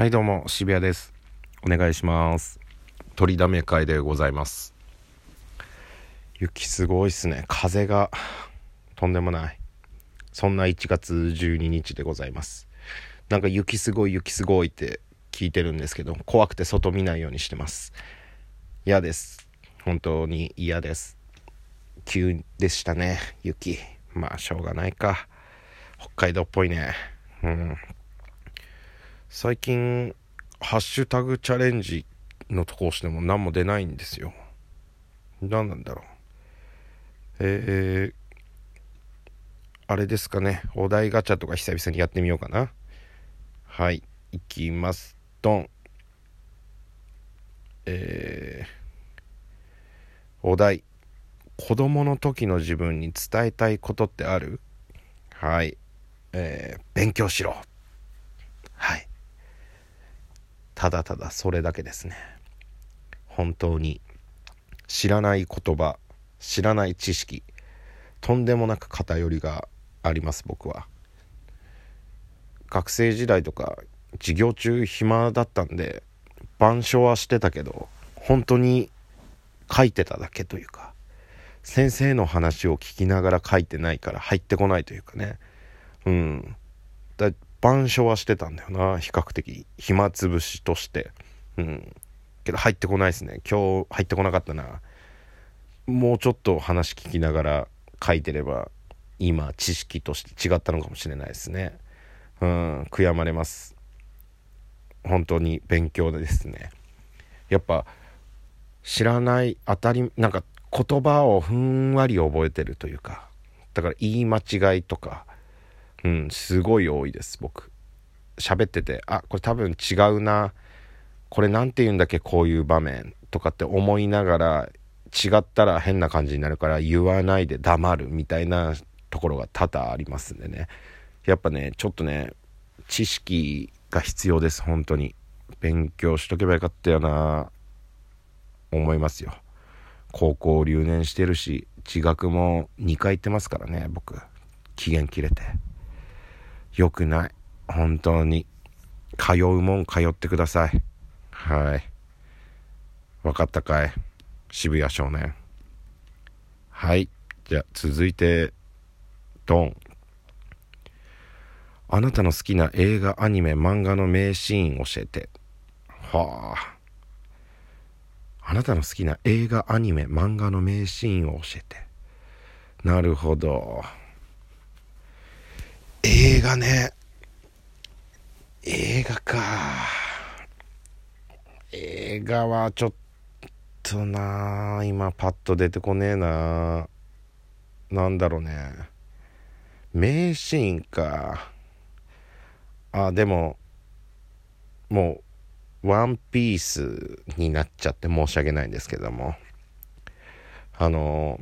はいどうも渋谷です。お願いします。取りだめ会でございます。雪すごいっすね。風がとんでもない。そんな1月12日でございます。なんか雪すごい雪すごいって聞いてるんですけど怖くて外見ないようにしてます。嫌です。本当に嫌です。急でしたね雪。まあしょうがないか。北海道っぽいね。うん。最近ハッシュタグチャレンジのとこ押しても何も出ないんですよ。何なんだろう。えー、あれですかね。お題ガチャとか久々にやってみようかな。はいいきます。ドン。えー、お題。子供の時の自分に伝えたいことってある？はい。えー、勉強しろ。はい。ただただそれだけですね。本当に。知らない言葉知らない知識とんでもなく偏りがあります僕は。学生時代とか授業中暇だったんで板書はしてたけど本当に書いてただけというか先生の話を聞きながら書いてないから入ってこないというかね。うん。だ板書はしてたんだよな。比較的。暇つぶしとして。うん。けど入ってこないですね。今日入ってこなかったな。もうちょっと話聞きながら書いてれば今知識として違ったのかもしれないですね。うん。悔やまれます。本当に勉強ですね。やっぱ知らない当たりなんか言葉をふんわり覚えてるというかだから言い間違いとかうん、すごい多いです、僕。喋ってて、あ、これ多分違うな。これ何て言うんだっけ、こういう場面とかって思いながら、違ったら変な感じになるから言わないで黙るみたいなところが多々ありますんでね。やっぱね、ちょっとね、知識が必要です、本当に。勉強しとけばよかったよな、思いますよ。高校留年してるし、地学も2回行ってますからね、僕。期限切れて。良くない。本当に。通うもん通ってください。はい。分かったかい？渋谷少年。はい。じゃあ続いて、ドン。あなたの好きな映画、アニメ、漫画の名シーン教えて。はあ。あなたの好きな映画、アニメ、漫画の名シーンを教えて。なるほど。映画ね。映画か。映画はちょっとな今パッと出てこねえななんだろうね。名シーンか。あ、でも、もう、ワンピースになっちゃって申し訳ないんですけども。あの、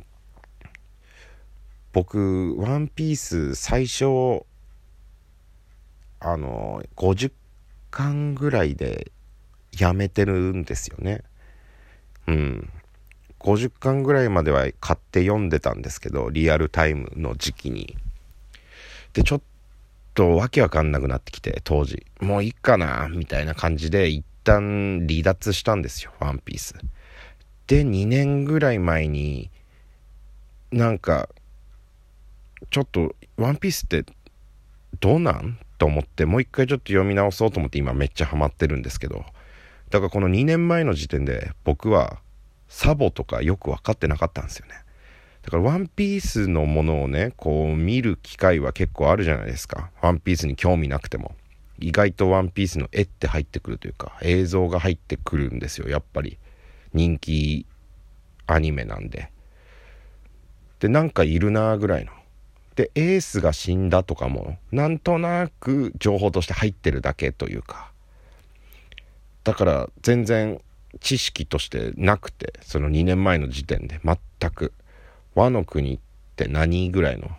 僕、ワンピース最初、あの50巻ぐらいでやめてるんですよね。うん。50巻ぐらいまでは買って読んでたんですけどリアルタイムの時期に。でちょっとわけわかんなくなってきて当時。もういいかなみたいな感じで一旦離脱したんですよワンピース。で2年ぐらい前になんかちょっとワンピースってどうなん？と思ってもう一回ちょっと読み直そうと思って今めっちゃハマってるんですけどだからこの2年前の時点で僕はサボとかよく分かってなかったんですよね。だからワンピースのものをねこう見る機会は結構あるじゃないですか。ワンピースに興味なくても。意外とワンピースの絵って入ってくるというか映像が入ってくるんですよ。やっぱり人気アニメなんで。でなんかいるなぐらいの。でエースが死んだとかもなんとなく情報として入ってるだけというか。だから全然知識としてなくてその2年前の時点で全く。和の国って何ぐらいの？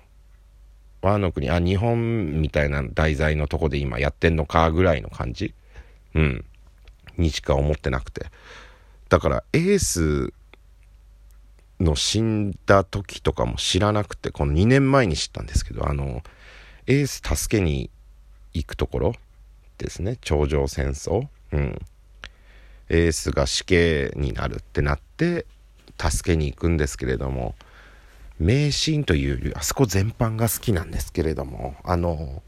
和の国あ日本みたいな題材のとこで今やってんのかぐらいの感じ？うん。にしか思ってなくて。だからエースの死んだ時とかも知らなくて、この2年前に知ったんですけど、あの、エース助けに行くところですね。頂上戦争。うん。エースが死刑になるってなって助けに行くんですけれども名シーンというよりあそこ全般が好きなんですけれどもあの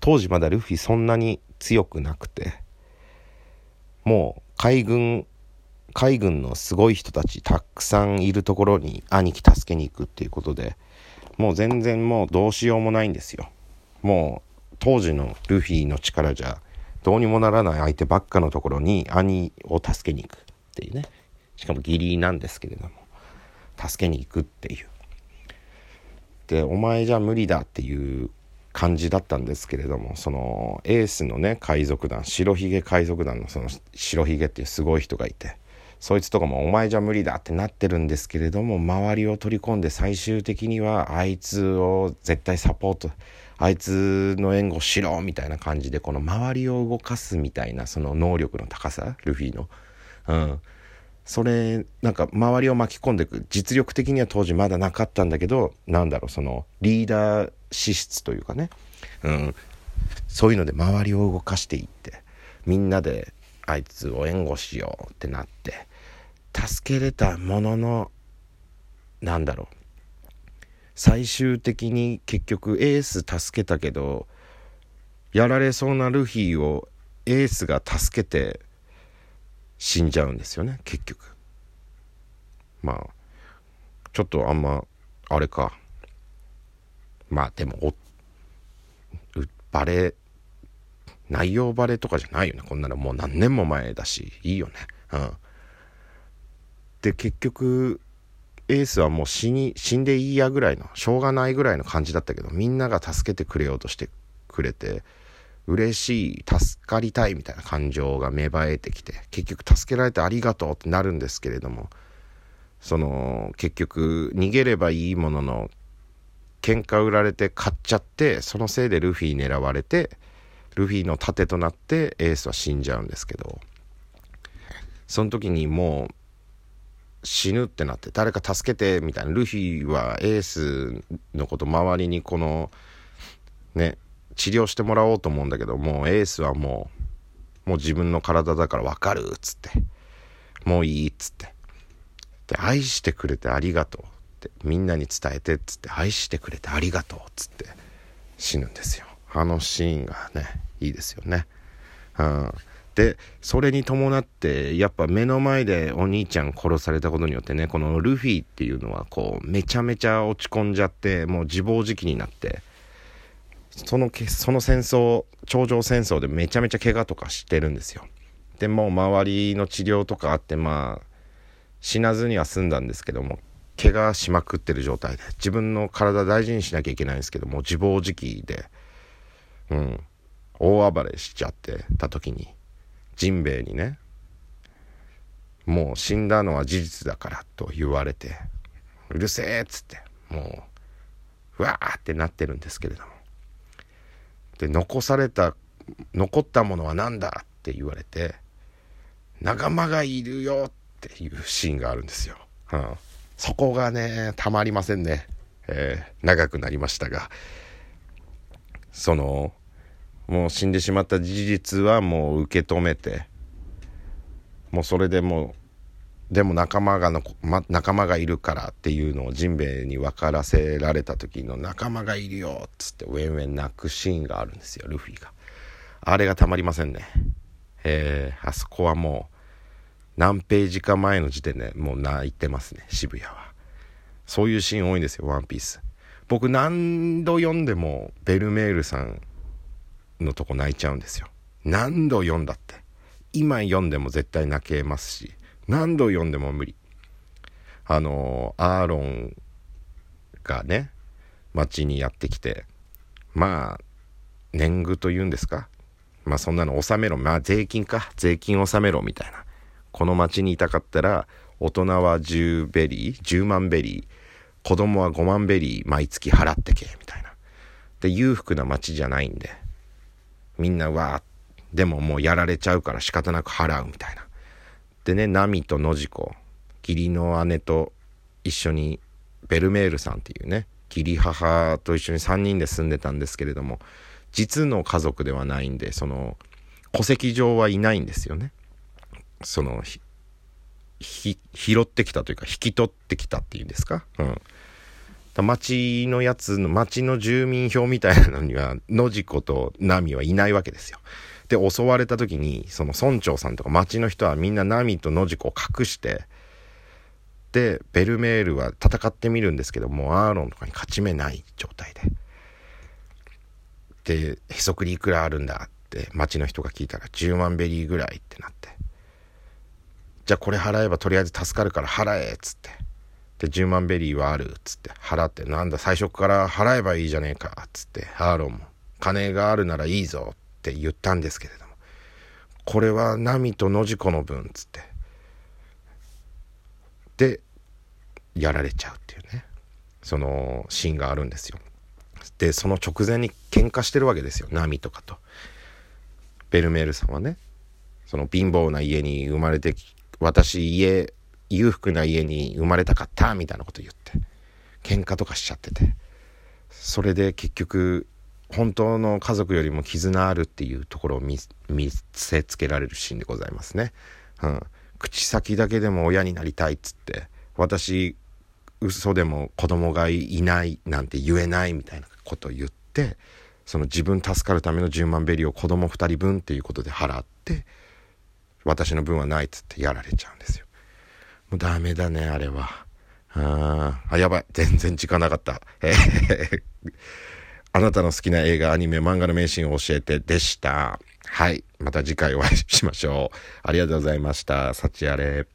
当時まだルフィそんなに強くなくてもう海軍海軍のすごい人たちたくさんいるところに兄貴助けに行くっていうことでもう全然もうどうしようもないんですよ。もう当時のルフィの力じゃどうにもならない相手ばっかのところに兄を助けに行くっていうね。しかも義理なんですけれども助けに行くっていう。でお前じゃ無理だっていう感じだったんですけれどもそのエースのね海賊団白ひげ海賊団のその白ひげっていうすごい人がいて。そいつとかも「お前じゃ無理だ」ってなってるんですけれども周りを取り込んで最終的にはあいつを絶対サポートあいつの援護しろみたいな感じでこの周りを動かすみたいなその能力の高さルフィの。うん。それなんか周りを巻き込んでいく実力的には当時まだなかったんだけどなんだろうそのリーダー資質というかね、うん、そういうので周りを動かしていってみんなであいつを援護しようってなって助けれたもののなんだろう。最終的に結局エース助けたけどやられそうなルフィをエースが助けて死んじゃうんですよね結局。まあちょっとあんまあれか。まあでもバレ内容バレとかじゃないよね。こんなのもう何年も前だし。いいよね。うん。で結局エースはもう死に死んでいいやぐらいのしょうがないぐらいの感じだったけどみんなが助けてくれようとしてくれて嬉しい助かりたいみたいな感情が芽生えてきて結局助けられてありがとうってなるんですけれどもその結局逃げればいいものの喧嘩売られて買っちゃってそのせいでルフィ狙われてルフィの盾となってエースは死んじゃうんですけど。その時にもう死ぬってなって誰か助けてみたいな。ルフィはエースのこと周りにこのね治療してもらおうと思うんだけどもうエースはもうもう自分の体だから分かるっつって。もういいっつって。で愛してくれてありがとうってみんなに伝えてっつって愛してくれてありがとうっつって死ぬんですよ。あのシーンがね。いいですよね。うん。でそれに伴ってやっぱ目の前でお兄ちゃん殺されたことによってねこのルフィっていうのはこうめちゃめちゃ落ち込んじゃってもう自暴自棄になってそのその戦争頂上戦争でめちゃめちゃ怪我とかしてるんですよ。でもう周りの治療とかあってまあ死なずには済んだんですけども怪我しまくってる状態で自分の体大事にしなきゃいけないんですけども自暴自棄でうん。大暴れしちゃってた時にジンベエにねもう死んだのは事実だからと言われてうるせえっつってもううわーってなってるんですけれども。で残された残ったものは何だって言われて仲間がいるよっていうシーンがあるんですよ。うん、そこがねたまりませんね、えー、長くなりましたが。そのもう死んでしまった事実はもう受け止めてもうそれでもうでも仲間がの、ま、仲間がいるからっていうのをジンベエに分からせられた時の仲間がいるよっつってウェンウェン泣くシーンがあるんですよルフィが。あれがたまりませんね。えー、あそこはもう何ページか前の時点でもう泣いてますね渋谷は。そういうシーン多いんですよワンピース。僕何度読んでもベルメールさんのとこ泣いちゃうんですよ。何度読んだって。今読んでも絶対泣けますし。何度読んでも無理。あのアーロンがね町にやってきてまあ年貢というんですか。まあそんなの納めろ。まあ税金か。税金納めろみたいな。この町にいたかったら大人は10ベリー10万ベリー子供は5万ベリー毎月払ってけみたいな。で裕福な町じゃないんで。みんなわーでももうやられちゃうから仕方なく払うみたいな。でねナミとノジコ義理の姉と一緒にベルメールさんっていうね義理母と一緒に3人で住んでたんですけれども実の家族ではないんでその戸籍上はいないんですよね。その拾ってきたというか引き取ってきたっていうんですか？うん。町のやつの町の住民票みたいなのには野次子とナミはいないわけですよ。で襲われた時にその村長さんとか町の人はみんなナミと野次子を隠してでベルメールは戦ってみるんですけどもアーロンとかに勝ち目ない状態で。でへそくりいくらあるんだって町の人が聞いたら10万ベリーぐらいってなって。じゃあこれ払えばとりあえず助かるから払えっつって。で10万ベリーはあるっつって払ってなんだ最初から払えばいいじゃねえかっつってアーロンも金があるならいいぞって言ったんですけれどもこれはナミと野次子の分っつってでやられちゃうっていうねそのシーンがあるんですよ。でその直前に喧嘩してるわけですよナミとかと。ベルメールさんはねその貧乏な家に生まれて私家裕福な家に生まれたかったみたいなこと言って喧嘩とかしちゃっててそれで結局本当の家族よりも絆あるっていうところを見せつけられるシーンでございますね。うん、口先だけでも親になりたいっつって私嘘でも子供がいないなんて言えないみたいなことを言ってその自分助かるための10万ベリーを子供2人分っていうことで払って私の分はないっつってやられちゃうんですよ。もうダメだね、あれは。ああ、やばい。全然時間なかった。えー、あなたの好きな映画、アニメ、漫画の名シーンを教えてでした。はい。また次回お会いしましょう。ありがとうございました。幸あれ。